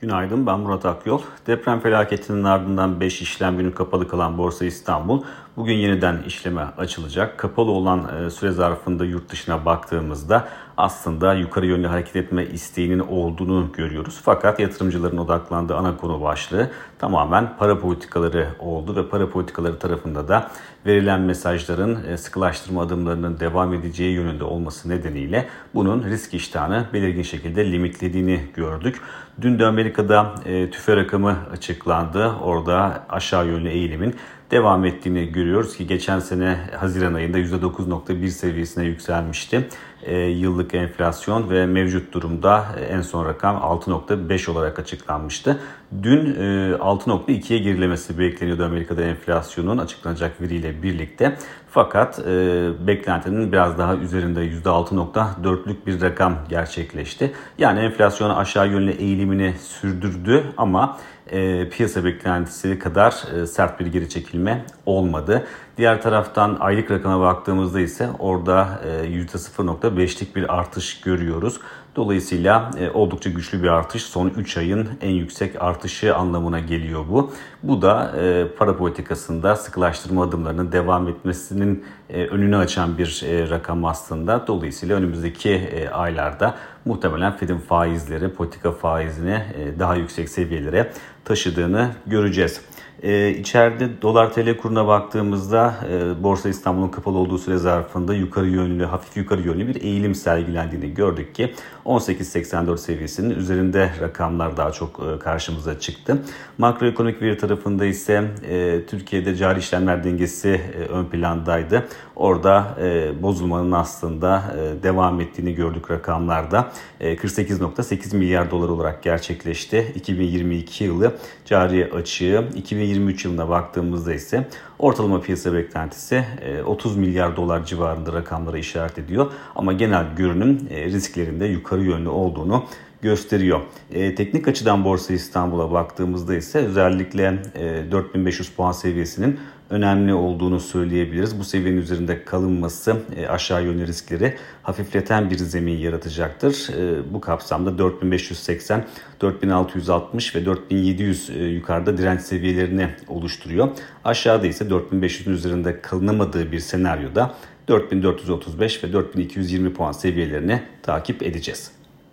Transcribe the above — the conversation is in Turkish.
Günaydın ben Murat Akyol. Deprem felaketinin ardından 5 işlem günü kapalı kalan Borsa İstanbul bugün yeniden işleme açılacak. Kapalı olan e, süre zarfında yurt dışına baktığımızda aslında yukarı yönlü hareket etme isteğinin olduğunu görüyoruz. Fakat yatırımcıların odaklandığı ana konu başlığı tamamen para politikaları oldu ve para politikaları tarafında da verilen mesajların e, sıkılaştırma adımlarının devam edeceği yönünde olması nedeniyle bunun risk iştahını belirgin şekilde limitlediğini gördük. Dün de Amerika'da e, tüfe rakamı açıklandı. Orada aşağı yönlü eğilimin devam ettiğini görüyoruz ki geçen sene Haziran ayında %9.1 seviyesine yükselmişti. E, yıllık enflasyon ve mevcut durumda en son rakam 6.5 olarak açıklanmıştı. Dün e, 6.2'ye gerilemesi bekleniyordu Amerika'da enflasyonun açıklanacak veriyle birlikte. Fakat e, beklentinin biraz daha üzerinde %6.4'lük bir rakam gerçekleşti. Yani enflasyon aşağı yönlü eğilimini sürdürdü ama e, piyasa beklentisi kadar e, sert bir geri çekilme olmadı. Diğer taraftan aylık rakama baktığımızda ise orada e, %0.5'lik bir artış görüyoruz. Dolayısıyla e, oldukça güçlü bir artış. Son 3 ayın en yüksek artışı anlamına geliyor bu. Bu da e, para politikasında sıkılaştırma adımlarının devam etmesinin e, önünü açan bir e, rakam aslında. Dolayısıyla önümüzdeki e, aylarda muhtemelen Fed'in faizleri, politika faizini e, daha yüksek seviyelere taşıdığını göreceğiz. E, dolar tl kuruna baktığımızda e, Borsa İstanbul'un kapalı olduğu süre zarfında yukarı yönlü, hafif yukarı yönlü bir eğilim sergilendiğini gördük ki 18.84 seviyesinin üzerinde rakamlar daha çok e, karşımıza çıktı. Makroekonomik veri tarafında ise e, Türkiye'de cari işlemler dengesi ön plandaydı. Orada bozulmanın aslında devam ettiğini gördük rakamlarda. E, 48.8 milyar dolar olarak gerçekleşti. 2022 yılı cari açığı 2023 yılına baktığımızda ise ortalama piyasa beklentisi 30 milyar dolar civarında rakamlara işaret ediyor. Ama genel görünüm risklerinde yukarı yönlü olduğunu gösteriyor. E, teknik açıdan Borsa İstanbul'a baktığımızda ise özellikle e, 4500 puan seviyesinin önemli olduğunu söyleyebiliriz. Bu seviyenin üzerinde kalınması e, aşağı yönlü riskleri hafifleten bir zemin yaratacaktır. E, bu kapsamda 4580, 4660 ve 4700 e, yukarıda direnç seviyelerini oluşturuyor. Aşağıda ise 4500'ün üzerinde kalınamadığı bir senaryoda 4435 ve 4220 puan seviyelerini takip edeceğiz.